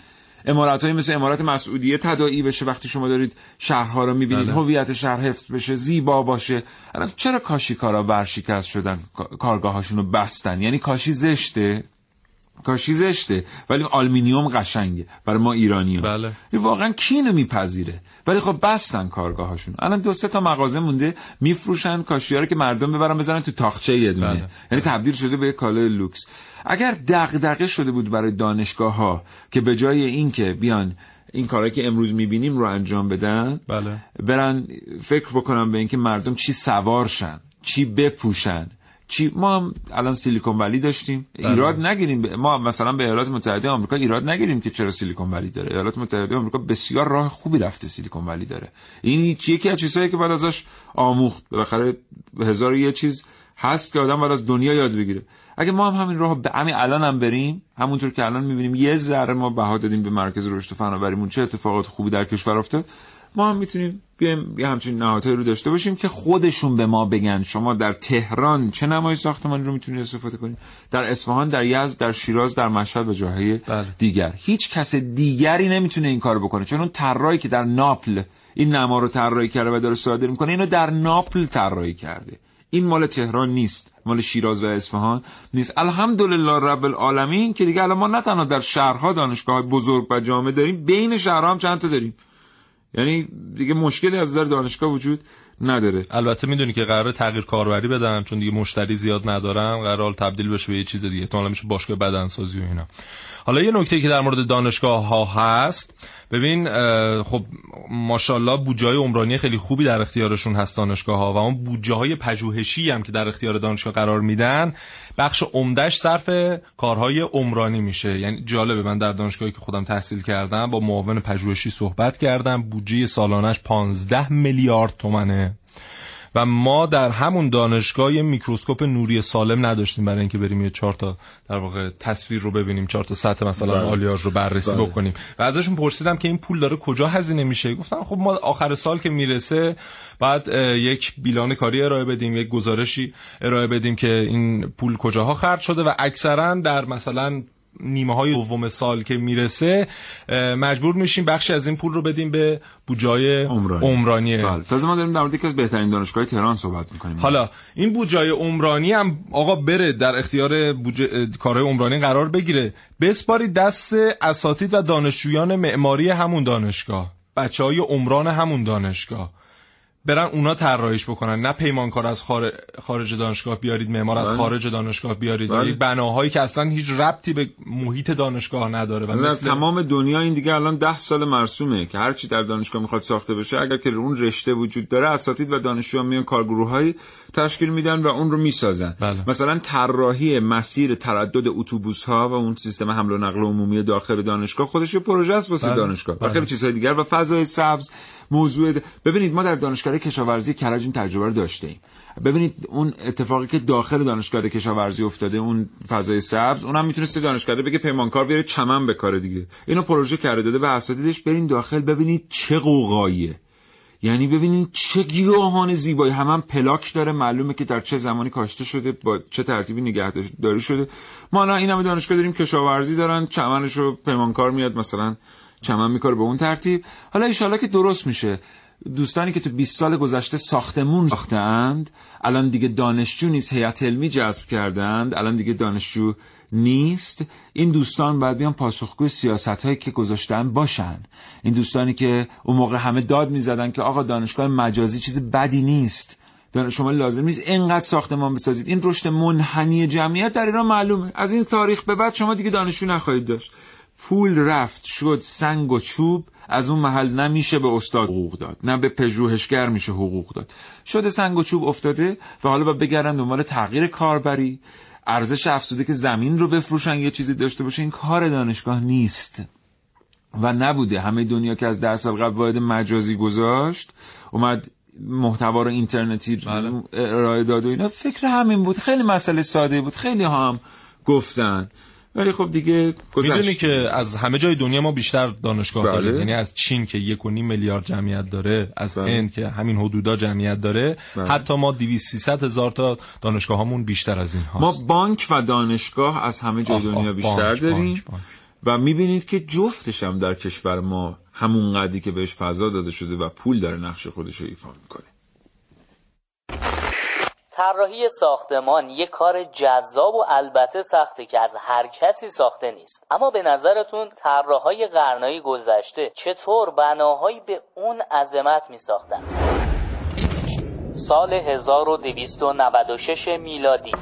امارت هایی مثل امارت مسعودیه تداعی بشه وقتی شما دارید شهرها رو می‌بینید بله. هویت شهر حفظ بشه زیبا باشه. چرا کاشیکارا ورشکست شدن کارگاهاشون رو بستن؟ یعنی کاشی زشته؟ کاشی زشته. ولی آلمینیوم قشنگه. برای ما ایرانی بله. این واقعا کی اینو میپذیره. ولی خب بستن کارگاهاشون. الان دو سه تا مغازه مونده میفروشن کاشی رو که مردم ببرن بزنن تو تاخچه یه دونه. بله. یعنی تبدیل شده به کالای لوکس. اگر دغدغه شده بود برای دانشگاه ها که به جای اینکه بیان این کارهایی که امروز می‌بینیم رو انجام بدن بله. برن فکر بکنم به اینکه مردم چی سوارشن چی بپوشن. چی؟ ما هم الان سیلیکون ولی داشتیم. بله. ایراد نگیریم. ما مثلا به ایالات متحده آمریکا ایراد نگیریم که چرا سیلیکون ولی داره. ایالات متحده آمریکا بسیار راه خوبی رفته سیلیکون ولی داره. این هیچ- یکی از چیزهایی که بعد ازش آموخت. بالاخره هزار یه چیز هست که آدم باید از دنیا یاد بگیره. اگه ما هم همین راه به همین الان هم بریم همونطور که الان می‌بینیم یه ذره ما بها دادیم به مرکز رشد و فناوریمون چه اتفاقات خوبی در کشور افتاد ما هم می‌تونیم بیایم یه همچین نهادهایی رو داشته باشیم که خودشون به ما بگن. شما در تهران چه نمای ساختمانی رو می‌تونید استفاده کنید؟ در اصفهان در یزد در شیراز در مشهد و جاهای دیگر. هیچ کس دیگری نمی‌تونه این کارو بکنه. چون اون طراحی که در ناپل این نما رو طراحی کرده و داره صادر می‌کنه اینو در ناپل طراحی کرده. این مال تهران نیست. مال شیراز و اصفهان نیست. الحمدلله رب العالمین که دیگه الان ما نه تنها در شهرها دانشگاه بزرگ و جامع داریم بین شهرها هم چند تا داریم. یعنی دیگه مشکلی از نظر دانشگاه وجود نداره. البته می‌دونی که قرار تغییر کاربری بدن چون دیگه مشتری زیاد ندارن قرار تبدیل بشه به یه چیز دیگه. احتمالاً میشه باشگاه بدنسازی و اینا. حالا یه نکته که در مورد دانشگاه ها هست ببین خب ماشاءالله بودجه های عمرانی خیلی خوبی در اختیارشون هست دانشگاه ها و اون بودجه های پژوهشی هم که در اختیار دانشگاه قرار میدن بخش عمدهش صرف کارهای عمرانی میشه. یعنی جالبه من در دانشگاهی که خودم تحصیل کردم با معاون پژوهشی صحبت کردم بودجه سالانش 15 میلیارد تومنه. و ما در همون دانشگاه میکروسکوپ نوری سالم نداشتیم برای اینکه بریم یه چهار تا در واقع تصویر رو ببینیم چهار تا سطح مثلا بله. آلیاژ رو بررسی بله. بکنیم و ازشون پرسیدم که این پول داره کجا هزینه میشه گفتن خب ما آخر سال که می‌رسه بعد یک بیلان کاری ارائه بدیم یک گزارشی ارائه بدیم که این پول کجاها خرج شده و اکثرا در مثلا نیمه های دوم سال که می‌رسه مجبور میشیم بخشی از این پول رو بدیم به بودجای عمرانی. عمرانی. بله. تازه ما داریم در مورد یکی از بهترین دانشگاه تهران صحبت می‌کنیم. حالا این بودجای عمرانی هم آقا بره در اختیار بودجه کارهای عمرانی قرار بگیره. بسپاری دست اساتید و دانشجویان معماری همون دانشگاه. بچه های عمران همون دانشگاه. برن اونا طراحیش بکنن نه پیمانکار از خارج دانشگاه بیارید معمار از بله. خارج دانشگاه بیارید بله. بناهایی که اصلا هیچ ربطی به محیط دانشگاه نداره و مثل... تمام دنیا این دیگه الان ده سال مرسومه که هرچی در دانشگاه می‌خواد ساخته بشه اگر که اون رشته وجود داره اساتید و دانشجویان میان کارگروهایی تشکیل میدن و اون رو می‌سازن بله. مثلا طراحی مسیر تردد اتوبوس ها و اون سیستم حمل و نقل عمومی داخل دانشگاه خودش یه پروژه است واسه بله. دانشگاه بله. و خیلی چیزهای دیگر و فضای سبز موضوع ببینید ما در دانشگاه کشاورزی کرج این تجربه رو داشته ایم ببینید اون اتفاقی که داخل دانشگاه کشاورزی افتاده اون فضای سبز اونم می‌تونست دانشگاه بگه پیمانکار بیاره چمن بکاره دیگه. اینو پروژه کرده داده به اساتیدش برین داخل ببینید چه قوقاییه. یعنی ببینید چه گیاهان زیبایی. هم, هم پلاک داره معلومه که در چه زمانی کاشته شده با چه ترتیبی نگهداری شده. ما الان این همه دانشگاه داریم کشاورزی دارن چمنش رو پیمانکار میاد مثلا چمن میکاره به اون ترتیب. حالا ایشالا که درست میشه. دوستانی که تو 20 سال گذشته ساختمون ساختند الان دیگه دانشجو نیست هیئت علمی جذب کردند الان دیگه دانشجو نیست. این دوستان باید بیان پاسخگوی سیاست هایی که گذاشتن باشن. این دوستانی که اون موقع همه داد می‌زدن که آقا دانشگاه مجازی چیز بدی نیست. شما لازم نیست اینقدر ساختمان بسازید. این رشد منحنی جمعیت در ایران معلومه. از این تاریخ به بعد شما دیگه دانشجو نخواهید داشت. پول رفت شد سنگ و چوب. از اون محل نمیشه به استاد حقوق داد. نه به پژوهشگر میشه حقوق داد. شده سنگ و چوب افتاده و حالا با بگردن دنبال تغییر کاربری. ارزش افزوده که زمین رو بفروشن یه چیزی داشته باشه این کار دانشگاه نیست. و نبوده. همه دنیا که از ده سال قبل واحد مجازی گذاشت اومد محتوا رو اینترنتی بله. ارائه داد و اینا. فکر همین بود. خیلی مسئله ساده بود. خیلی هم گفتن. ولی خب دیگه گذشت می‌دونی که از همه جای دنیا ما بیشتر دانشگاه بله. داریم یعنی از چین که یک و نیم میلیارد جمعیت داره از بله. هند که همین حدودا جمعیت داره بله. حتی ما 200 هزار تا دانشگاه همون بیشتر از این هاست ما بانک و دانشگاه از همه جای دنیا بیشتر بانک، داریم بانک، بانک. و می‌بینید که جفتش هم در کشور ما همون قدی که بهش فضا داده شده و پول داره نقش خودش رو ایفا می‌کنه طراحی ساختمان یک کار جذاب و البته سخته که از هر کسی ساخته نیست اما به نظرتون طراحهای قرنهای گذشته چطور بناهایی به اون عظمت می ساختن؟ سال 1296 میلادی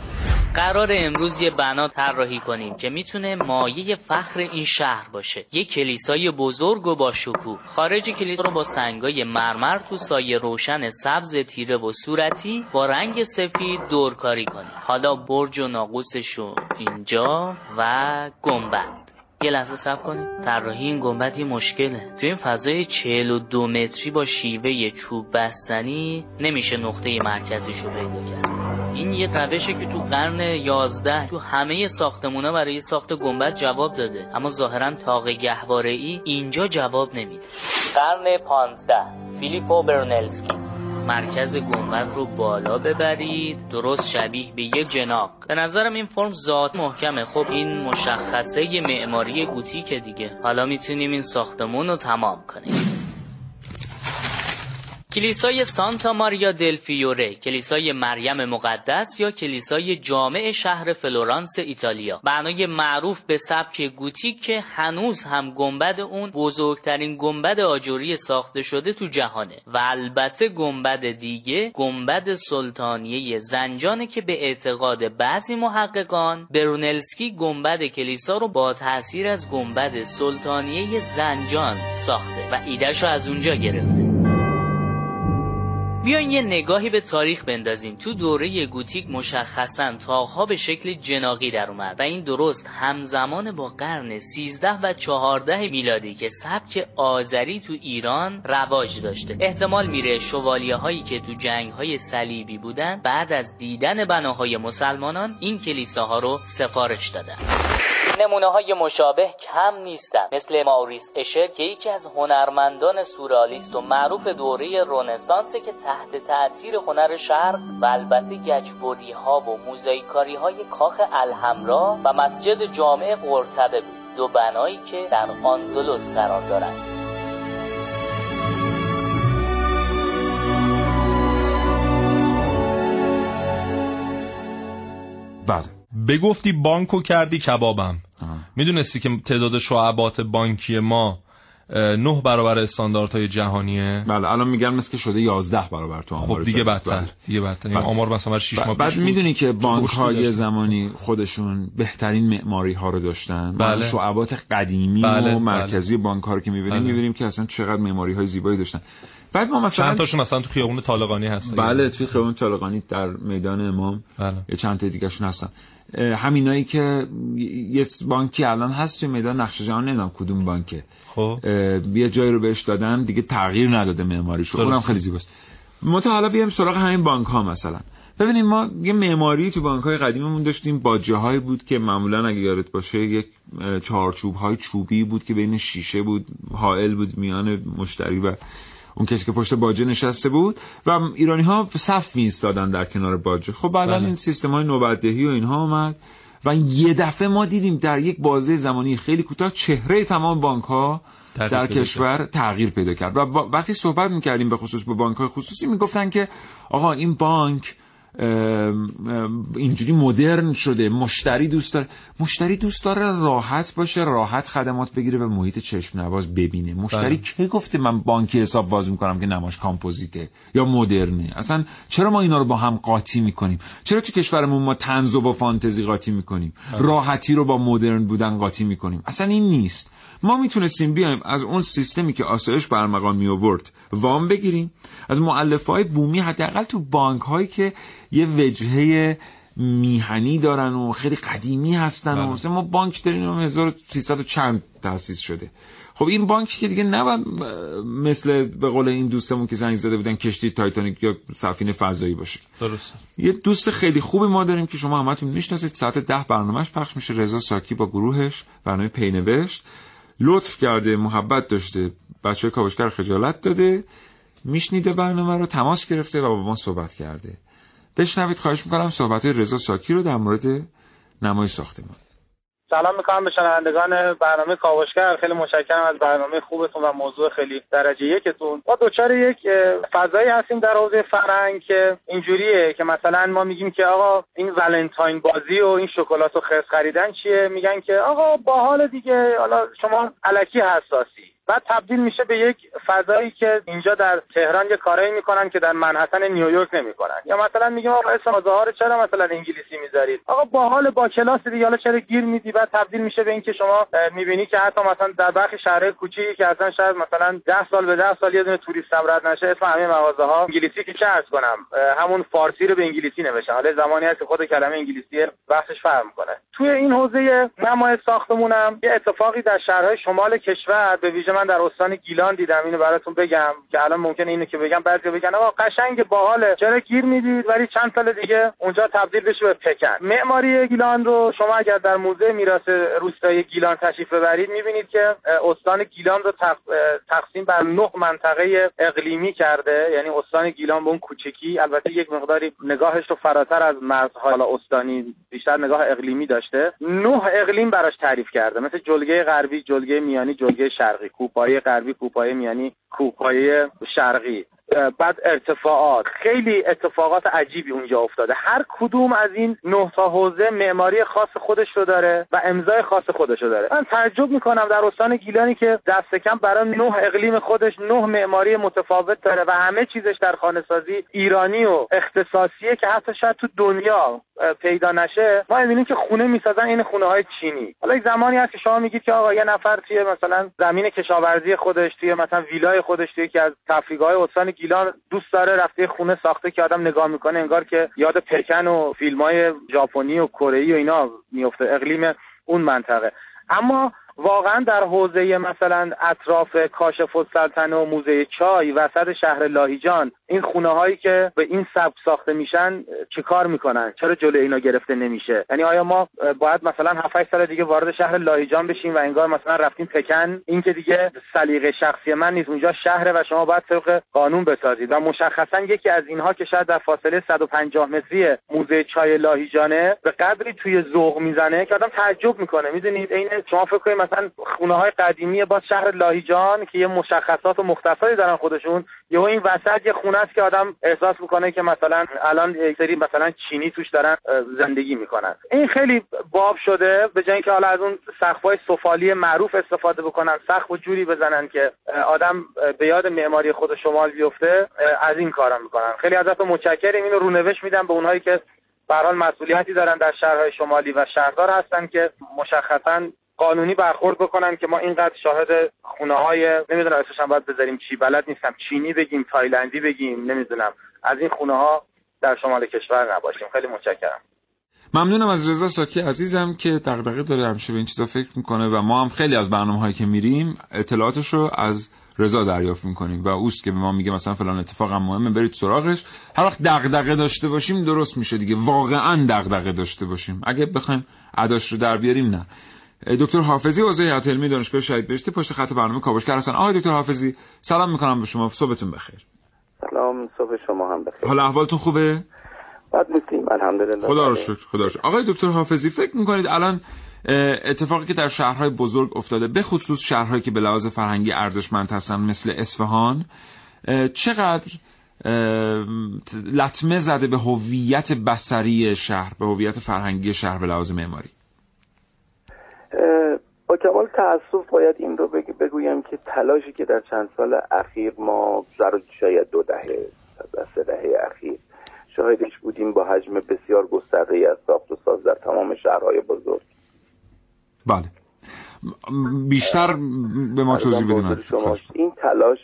قرار امروز یه بنا طراحی کنیم که می‌تونه مایه فخر این شهر باشه. یه کلیسای بزرگ و با شکوه خارج کلیسا رو با سنگای مرمر تو سایه روشن سبز تیره و صورتی با رنگ سفید دورکاری کنیم. حالا برج و ناقوسشو اینجا و گنبد. یه لحظه سب کنیم طراحی این گنبد یه مشکله. تو این فضای چهل و دو متری با شیوه چوب بستنی نمیشه نقطه مرکزیشو پیدا کرد. این یه روشه که تو قرن 11 تو همه ساختمونا برای ساخت گنبد جواب داده. اما ظاهرا تاق گهواره ای اینجا جواب نمیده. قرن 15 فیلیپو برنلسکی مرکز گنبد رو بالا ببرید. درست شبیه به یک جناق به نظرم این فرم ذات محکمه. خب این مشخصه معماری گوتیکه دیگه. حالا می‌تونیم این ساختمون رو تمام کنیم. کلیسای سانتا ماریا دل فیوره کلیسای مریم مقدس یا کلیسای جامع شهر فلورانس ایتالیا. بنای معروف به سبک گوتیک که هنوز هم گنبد اون بزرگترین گنبد آجوری ساخته شده تو جهانه. و البته گنبد دیگه گنبد سلطانیه زنجانه که به اعتقاد بعضی محققان برونلسکی گنبد کلیسا رو با تاثیر از گنبد سلطانیه زنجان ساخته و ایدهشو از اونجا گرفته. بیاین یه نگاهی به تاریخ بندازیم. تو دوره گوتیک مشخصا تاقها به شکل جناقی در اومد و این درست همزمان با قرن 13 و 14 میلادی که سبک آذری تو ایران رواج داشته. احتمال میره شوالیه هایی که تو جنگ های صلیبی بودن بعد از دیدن بناهای مسلمانان این کلیساها رو سفارش دادن. نمونه های مشابه کم نیستن مثل ماوریس اشر که یکی از هنرمندان سورالیست و معروف دوره رونسانس که تحت تاثیر هنر شرق و البته گچبری ها و موزاییکاری های کاخ الحمرا و مسجد جامع قرطبه بود. دو بنایی که در آندلس قرار دارند. بله. بگفتی بانکو کردی کبابم. می‌دونستی که تعداد شعبات بانکی ما نه برابر استانداردهای جهانیه بله الان میگن مثل که شده 11 برابر تو خب دیگه بدتر بله. دیگه بدتر بله. آمار مثلا 6 ماه بعد می‌دونی که بانک های زمانی خودشون بهترین معماری ها رو داشتن بله. شعبات قدیمی بله. و مرکزی بله. بانک ها رو که می‌بینیم بله. می‌بینیم که اصلا چقدر معماری های زیبایی داشتن بعد ما مثلا چند تاشون مثلا تو خیابون طالقانی هستن بله تو خیابون طالقانی در میدان امام بله. یه چند تا دیگه شون هستن همینایی که یه بانکی الان هست تو میدان نقش جهان نمی‌دونم کدوم بانکه. خب. یه جایی رو بهش دادن دیگه تغییر نداده معماریش اونم خیلی زیباست. متا حالا بیایم سراغ همین بانک ها مثلا. ببینیم ما یه معماری تو بانک های قدیمیمون داشتیم. با جاهایی بود که معمولا اگه یادت باشه یک چهارچوب های چوبی بود که بین شیشه بود حائل بود میان مشتری و اون کسی که پشت باجه نشسته بود و ایرانی ها صف می ایستادن در کنار باجه. خب بعدا بله. این سیستم های نوبتدهی و اینها آمد و یه دفعه ما دیدیم در یک بازه زمانی خیلی کوتاه چهره تمام بانک ها در کشور تغییر پیدا کرد. و وقتی صحبت می‌کردیم به خصوص به بانک های خصوصی می‌گفتن که آقا این بانک اینجوری مدرن شده مشتری دوست داره. مشتری دوست داره راحت باشه راحت خدمات بگیره و محیط چشم نواز ببینه. مشتری بله. که گفته من بانکی حساب باز می‌کنم که نماش کامپوزیته یا مدرنه؟ اصلا چرا ما اینا رو با هم قاطی می‌کنیم؟ چرا تو کشورمون ما تنز با فانتزی قاطی می‌کنیم؟ بله. راحتی رو با مدرن بودن قاطی می‌کنیم. اصلا این نیست. ما می‌تونستیم بیایم از اون سیستمی که آسایش برمقام می آورد وام بگیریم. از معلف های بومی حداقل تو بانک هایی که یه وجهه میهنی دارن و خیلی قدیمی هستن و بله. مثلا ما بانک داریم 1300 چند تاسیس شده. خب این بانک که دیگه نباید مثل به قول این دوستمون که زنگ زده بودن کشتی تایتانیک یا سفینه فضایی باشه. درست یه دوست خیلی خوبی ما داریم که شما همتون می‌شناسید. ساعت ده برنامهش پخش میشه. رضا ساکی با گروهش برنامه پینوشت لطف کرده محبت داشته. بچه کاوشگر خجالت داده میشنیده برنامه رو تماس گرفته و با ما صحبت کرده. بشنوید خواهش می‌کنم صحبت رضا ساکی رو در مورد نمای ساختمان. سلام می‌کنم به شنوندگان برنامه کاوشگر. خیلی متشکرم از برنامه خوبتون و موضوع خیلی درجه یکتون. ما دوچار یک فضایی هستیم در حوزه فرهنگ که اینجوریه که مثلا ما میگیم که آقا این ولنتاین بازی و این شکلات و خرس خریدن چیه؟ میگن که آقا با حال دیگه. حالا شما علکی حساسی بعد تبدیل میشه به یک فضایی که اینجا در تهران یه کارایی می‌کنن که در منحتن نیویورک نمی‌کنن. یا مثلا میگیم آقا اسم ظاهر چرا مثلا انگلیسی می‌ذارید؟ آقا با حال با کلاس دیگه حالا چرا گیر میدی؟ بعد تبدیل میشه به اینکه شما می‌بینی که حتی مثلا در برخی شهرهای کوچیکی که اصلا شاید مثلا 10 سال به 10 سال یه دونه توریست هم رد نشه اسم همه مغازه ها انگلیسی که چه ارز کنم همون فارسی رو به انگلیسی نوشتن. حالا زمانی هست که خود کلمه انگلیسی بحثش فرق می‌کنه توی این حوزه نمای ساختمونم یه اتفاقی در شهرهای شمال کشور به ویژه من در استان گیلان دیدم اینو براتون بگم که الان ممکنه اینو که بگم بعضی بگن آقا قشنگ باحاله. چرا گیر می‌دید ولی چند سال دیگه اونجا تبدیل بشه به پکن. معماری گیلان رو شما اگر در موزه میراث روستایی گیلان تشریف ببرید می‌بینید که استان گیلان رو تقسیم بر نه منطقه اقلیمی کرده. یعنی استان گیلان به اون کوچکی البته یک مقداری نگاهش رو فراتر از مرزهای استانی بیشتر نگاه اقلیمی داشته. نه اقلیم براش تعریف کرده. مثل جلگه غربی جلگه میانی جلگه شرقی. کوپای غربی کوپای میانی کوپای شرقی. بعد ارتفاعات. خیلی اتفاقات عجیبی اونجا افتاده. هر کدوم از این نه تا حوزه معماری خاص خودش رو داره و امضای خاص خودش رو داره. من تعجب می‌کنم در استان گیلانی که دست کم برای نه اقلیم خودش نه معماری متفاوت داره و همه چیزش در خانه سازی ایرانی و اختصاصیه که حتی شاید تو دنیا پیدا نشه. ما می‌بینیم که خونه می‌سازن این خونه های چینی. حالا یک زمانی هست که شما میگید که آقا یه نفر توی مثلا زمین کشاورزی خودش توی مثلا ویلای خودش توی که از تفریحگاه استان گیلان دوست داره رفته خونه ساخته که آدم نگاه می‌کنه انگار که یاد پکن و فیلم های ژاپنی و کره و اینا میفته اقلیم اون منطقه. اما واقعا در حوزه مثلا اطراف کاشف السلطنه و موزه چای وسط شهر لاهیجان این خونه هایی که به این سبک ساخته میشن چه کار می‌کنن؟ چرا جلو اینا گرفته نمیشه؟ یعنی آیا ما باید مثلا 7 سال دیگه وارد شهر لاهیجان بشیم و انگار مثلا رفتیم پکن؟ این که دیگه سلیقه شخصی من نیست اونجا شهره و شما باید طبق قانون بسازید. و مشخصا یکی از اینها که شاید در فاصله 150 متری موزه چای لاهیجانه به قدری توی ذوق می‌زنه که آدم تعجب می‌کنه. می‌دونید عین شما فکر مثلا خونه های قدیمی با شهر لاهیجان که یه مشخصات و مختصری دارن خودشون یهو این وسط یه خونه است که آدم احساس می‌کنه که مثلا الان یک سری مثلا چینی توش دارن زندگی می‌کنن. این خیلی باب شده به جای اینکه حالا از اون سقف‌های سفالی معروف استفاده بکنن سقف و جوری بزنن که آدم به یاد معماری خود شمال بیفته از این کارا می‌کنن. خیلی ازتون متشکریم اینو رونوشت میدم به اونهایی که به مسئولیتی دارن در شهرهای شمالی و شهردار هستن که مشخصا قانونی برخورد بکنن که ما اینقدر شاهد خونه های نمی‌دونم اسمش باید بذاریم چی بلد نیستم. چینی بگیم تایلندی بگیم نمی‌دونم. از این خونه ها در شمال کشور نباشیم. خیلی متشکرم. ممنونم از رضا ساکی عزیزم که دغدغه داره همیشه به این چیزا فکر می‌کنه و ما هم خیلی از برنامه هایی که میریم اطلاعاتش رو از رضا دریافت می‌کنیم و اوست که به ما میگه مثلا فلان اتفاق هم مهمه برید سراغش. هر وقت دغدغه داشته باشیم درست میشه دیگه. واقعا دغدغه داشته باشیم. اگه بخوایم اداش رو در بیاریم نه. دکتر حافظی عضو هیئت علمی دانشگاه شهید بهشتی پشت خط برنامه کاوشگر هستن آقای دکتر حافظی سلام می‌کنم به شما. صبحتون بخیر. سلام صبح شما هم بخیر. حالا احوالتون خوبه؟ بد نیستیم الحمدلله. خدا رو شکر خدا رو شکر. آقای دکتر حافظی فکر می‌کنید الان اتفاقی که در شهرهای بزرگ افتاده به خصوص شهرهایی که به لحاظ فرهنگی ارزشمند هستن مثل اصفهان چقدر لطمه زده به هویت بصری شهر به هویت فرهنگی شهر به لحاظ معماری؟ با کمال تاسف باید این رو بگویم که تلاشی که در چند سال اخیر ما در شاید دو دهه از سه دهه اخیر شاهدش بودیم با حجم بسیار گسترده از ساخت و ساز در تمام شهرهای بزرگ. بله. بیشتر به ما توضیح بدونید این تلاش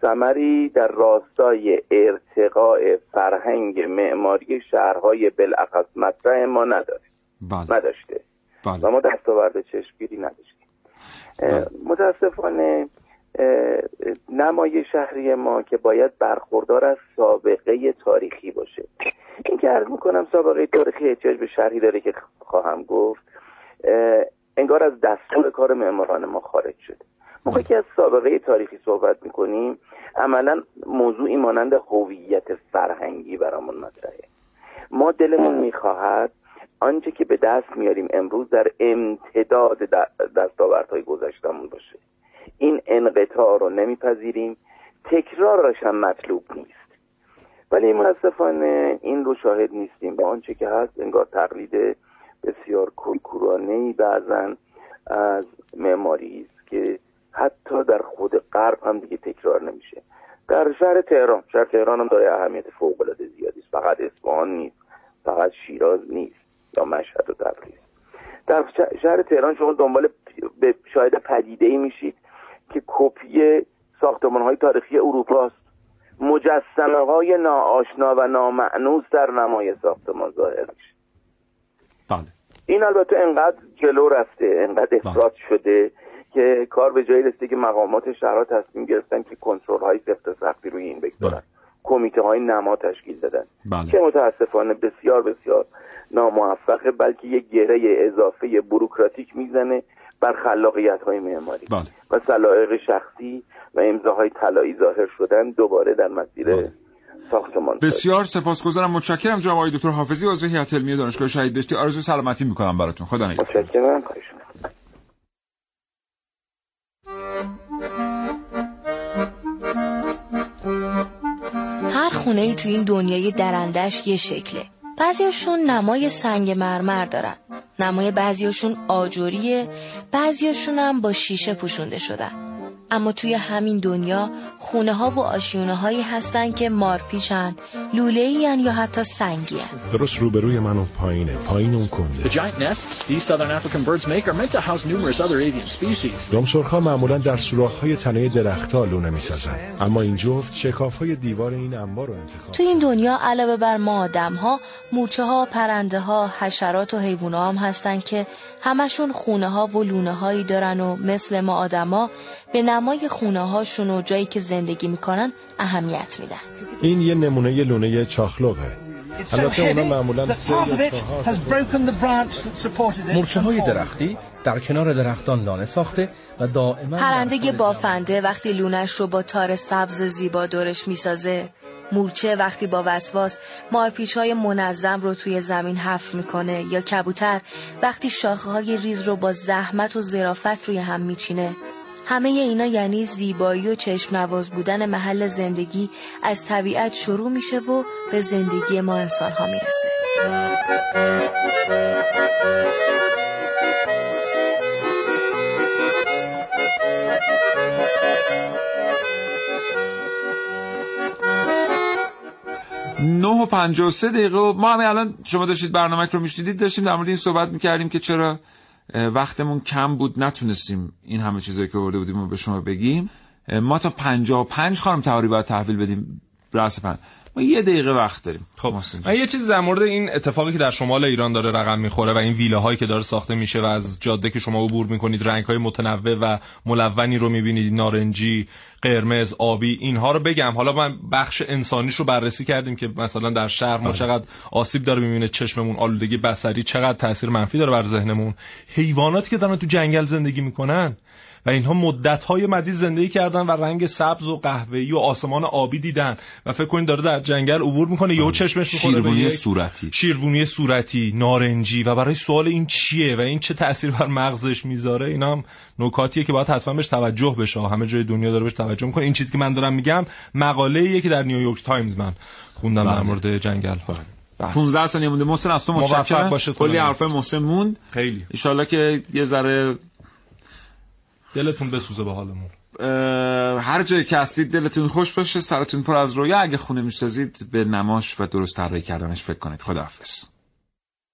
ثمری در راستای ارتقاء فرهنگ معماری شهرهای بالاخص مطرح ما نداره. بله. نداشته. بله. و ما دستاورد چشمگیری نداشتیم. بله. متاسفانه نمای شهری ما که باید برخوردار از سابقه تاریخی باشه. این که عرض می‌کنم سابقه تاریخی احتیاج به شرحی داره که خواهم گفت انگار از دستور کار معماران ما خارج شده. موقعی که از سابقه تاریخی صحبت می‌کنیم عملا موضوعی مانند هویت فرهنگی برامون مطرحه. ما دلمون می‌خواهد آنچه که به دست میاریم امروز در امتداد دستاوردهای گذشتمون باشه. این انقطاع رو نمیپذیریم. تکرارش هم مطلوب نیست. ولی متاسفانه این رو شاهد نیستیم. با آنچه که هست انگار تقلید بسیار کورکورانه ای بعضا از معماری است که حتی در خود غرب هم دیگه تکرار نمیشه. در شهر تهران شهر تهران هم داره اهمیت فوق العاده زیادی است. فقط اصفهان نیست. فقط شیراز نیست. یا مشهد و تبریز. در شهر تهران شما دنبال به شاهد پدیده ای میشید که کپی ساختمان های تاریخی اروپا است مجسمه های ناآشنا و نامعنوس در نمای ساختمان ظاهر میشه. بله. این البته انقدر جلو رفته انقدر افراد شده که کار به جایی رسیده که مقامات شهرها تصمیم گرفتن که کنترل های سفت سختی روی این بگذارن. کمیته های نما تشکیل دادن. بله. که متاسفانه بسیار بسیار ناموفقه بلکه یک گره اضافه بروکراتیک می‌زنه بر خلاقیت های معماری. بله. و سلایق شخصی و امضاهای طلایی ظاهر شدن دوباره در مسیر بله. ساختمان بسیار سپاسگزارم. متشکرم جناب آقای دکتر حافظی عضو هیئت علمی دانشگاه شهید بهشتی آرزوی سلامتی می‌کنم براتون. خدا نگهدار. متشکرم. خونه ای تو این دنیای درندش یه شکله. بعضیاشون نمای سنگ مرمر دارن. نمای بعضیاشون آجوریه. بعضیاشون هم با شیشه پوشونده شدن. اما توی همین دنیا خونه ها و آشیونه هایی هستن که مارپیچن لوله این یا حتی سنگی هن. درست روبروی من اون پایینه. پایین اون کنده. دوم معمولا در سوراخ های تنه درختها لونه می‌سازن. اما این جفت شکاف های دیوار این انبار رو انتخاب توی این دنیا علاوه بر ما آدم ها مورچه ها پرنده ها حشرات و حیوان هم هستن که همشون خونه ها و لونه هایی دارن و مثل ما آدما به نمای خونه هاشون و جایی که زندگی می‌کنن اهمیت میدن. این یه نمونه لونه چاخلوقه. البته اونا معمولا سه مرچه های درختی در کنار درختان لانه ساخته و دائما پرنده بافنده وقتی لونش رو با تار سبز زیبا دورش می‌سازه مورچه وقتی با وسواس مارپیچ های منظم رو توی زمین حفر می‌کنه یا کبوتر وقتی شاخه های ریز رو با زحمت و زرافت روی هم میچینه همه اینا یعنی زیبایی و چشم نواز بودن محل زندگی از طبیعت شروع میشه و به زندگی ما انسان ها می‌رسه. نه و پنج و سه دقیقه ما همه الان شما داشتید برنامه رو میشنیدید داشتیم در مورد این صحبت می‌کردیم که چرا وقتمون کم بود نتونستیم این همه چیزایی که ورده بودیم رو به شما بگیم. ما تا پنجا و پنج خانم تهاری باید تحویل بدیم. رأس پنج ما یه دقیقه وقت داریم. خب من یه چیز در مورد این اتفاقی که در شمال ایران داره رقم می‌خوره و این ویلاهایی که داره ساخته میشه و از جاده که شما عبور می‌کنید رنگ های متنوع و ملونی رو می‌بینید نارنجی قرمز آبی اینها رو بگم. حالا من بخش انسانیش رو بررسی کردیم که مثلا در شهر ما آره. چقدر آسیب داره می‌بینه چشممون آلودگی بصری چقدر تاثیر منفی داره بر ذهنمون. حیواناتی که دارن تو جنگل زندگی می‌کنن و اینها مدت های مدید زندگی کردن و رنگ سبز و قهوه‌ای و آسمان آبی دیدن. و فکر کنید داره در جنگل عبور می‌کنه یهو چشمش می‌خوره شیروانی صورتی. شیروانی صورتی نارنجی. و برای سوال این چیه و این چه تاثیر بر مغزش می‌ذاره اینا هم نکاتیه که باید حتما بهش توجه بشه. همه جای دنیا داره بهش توجه می‌کنه. این چیزی که من دارم میگم مقاله که در نیویورک تایمز من خوندم در بله. مورد جنگل. 15 بله. ثانیه مونده. محسن از تو متشکرم. کلی حرفای محسن موند. خیلی. ان که یه ذره دلتون بسوزه به حالمون. هر جایی که هستید دلتون خوش باشه سرتون پر از رویا. اگه خونه می‌سازید به نماش و درست طراحی کردنش فکر کنید. خداحافظ.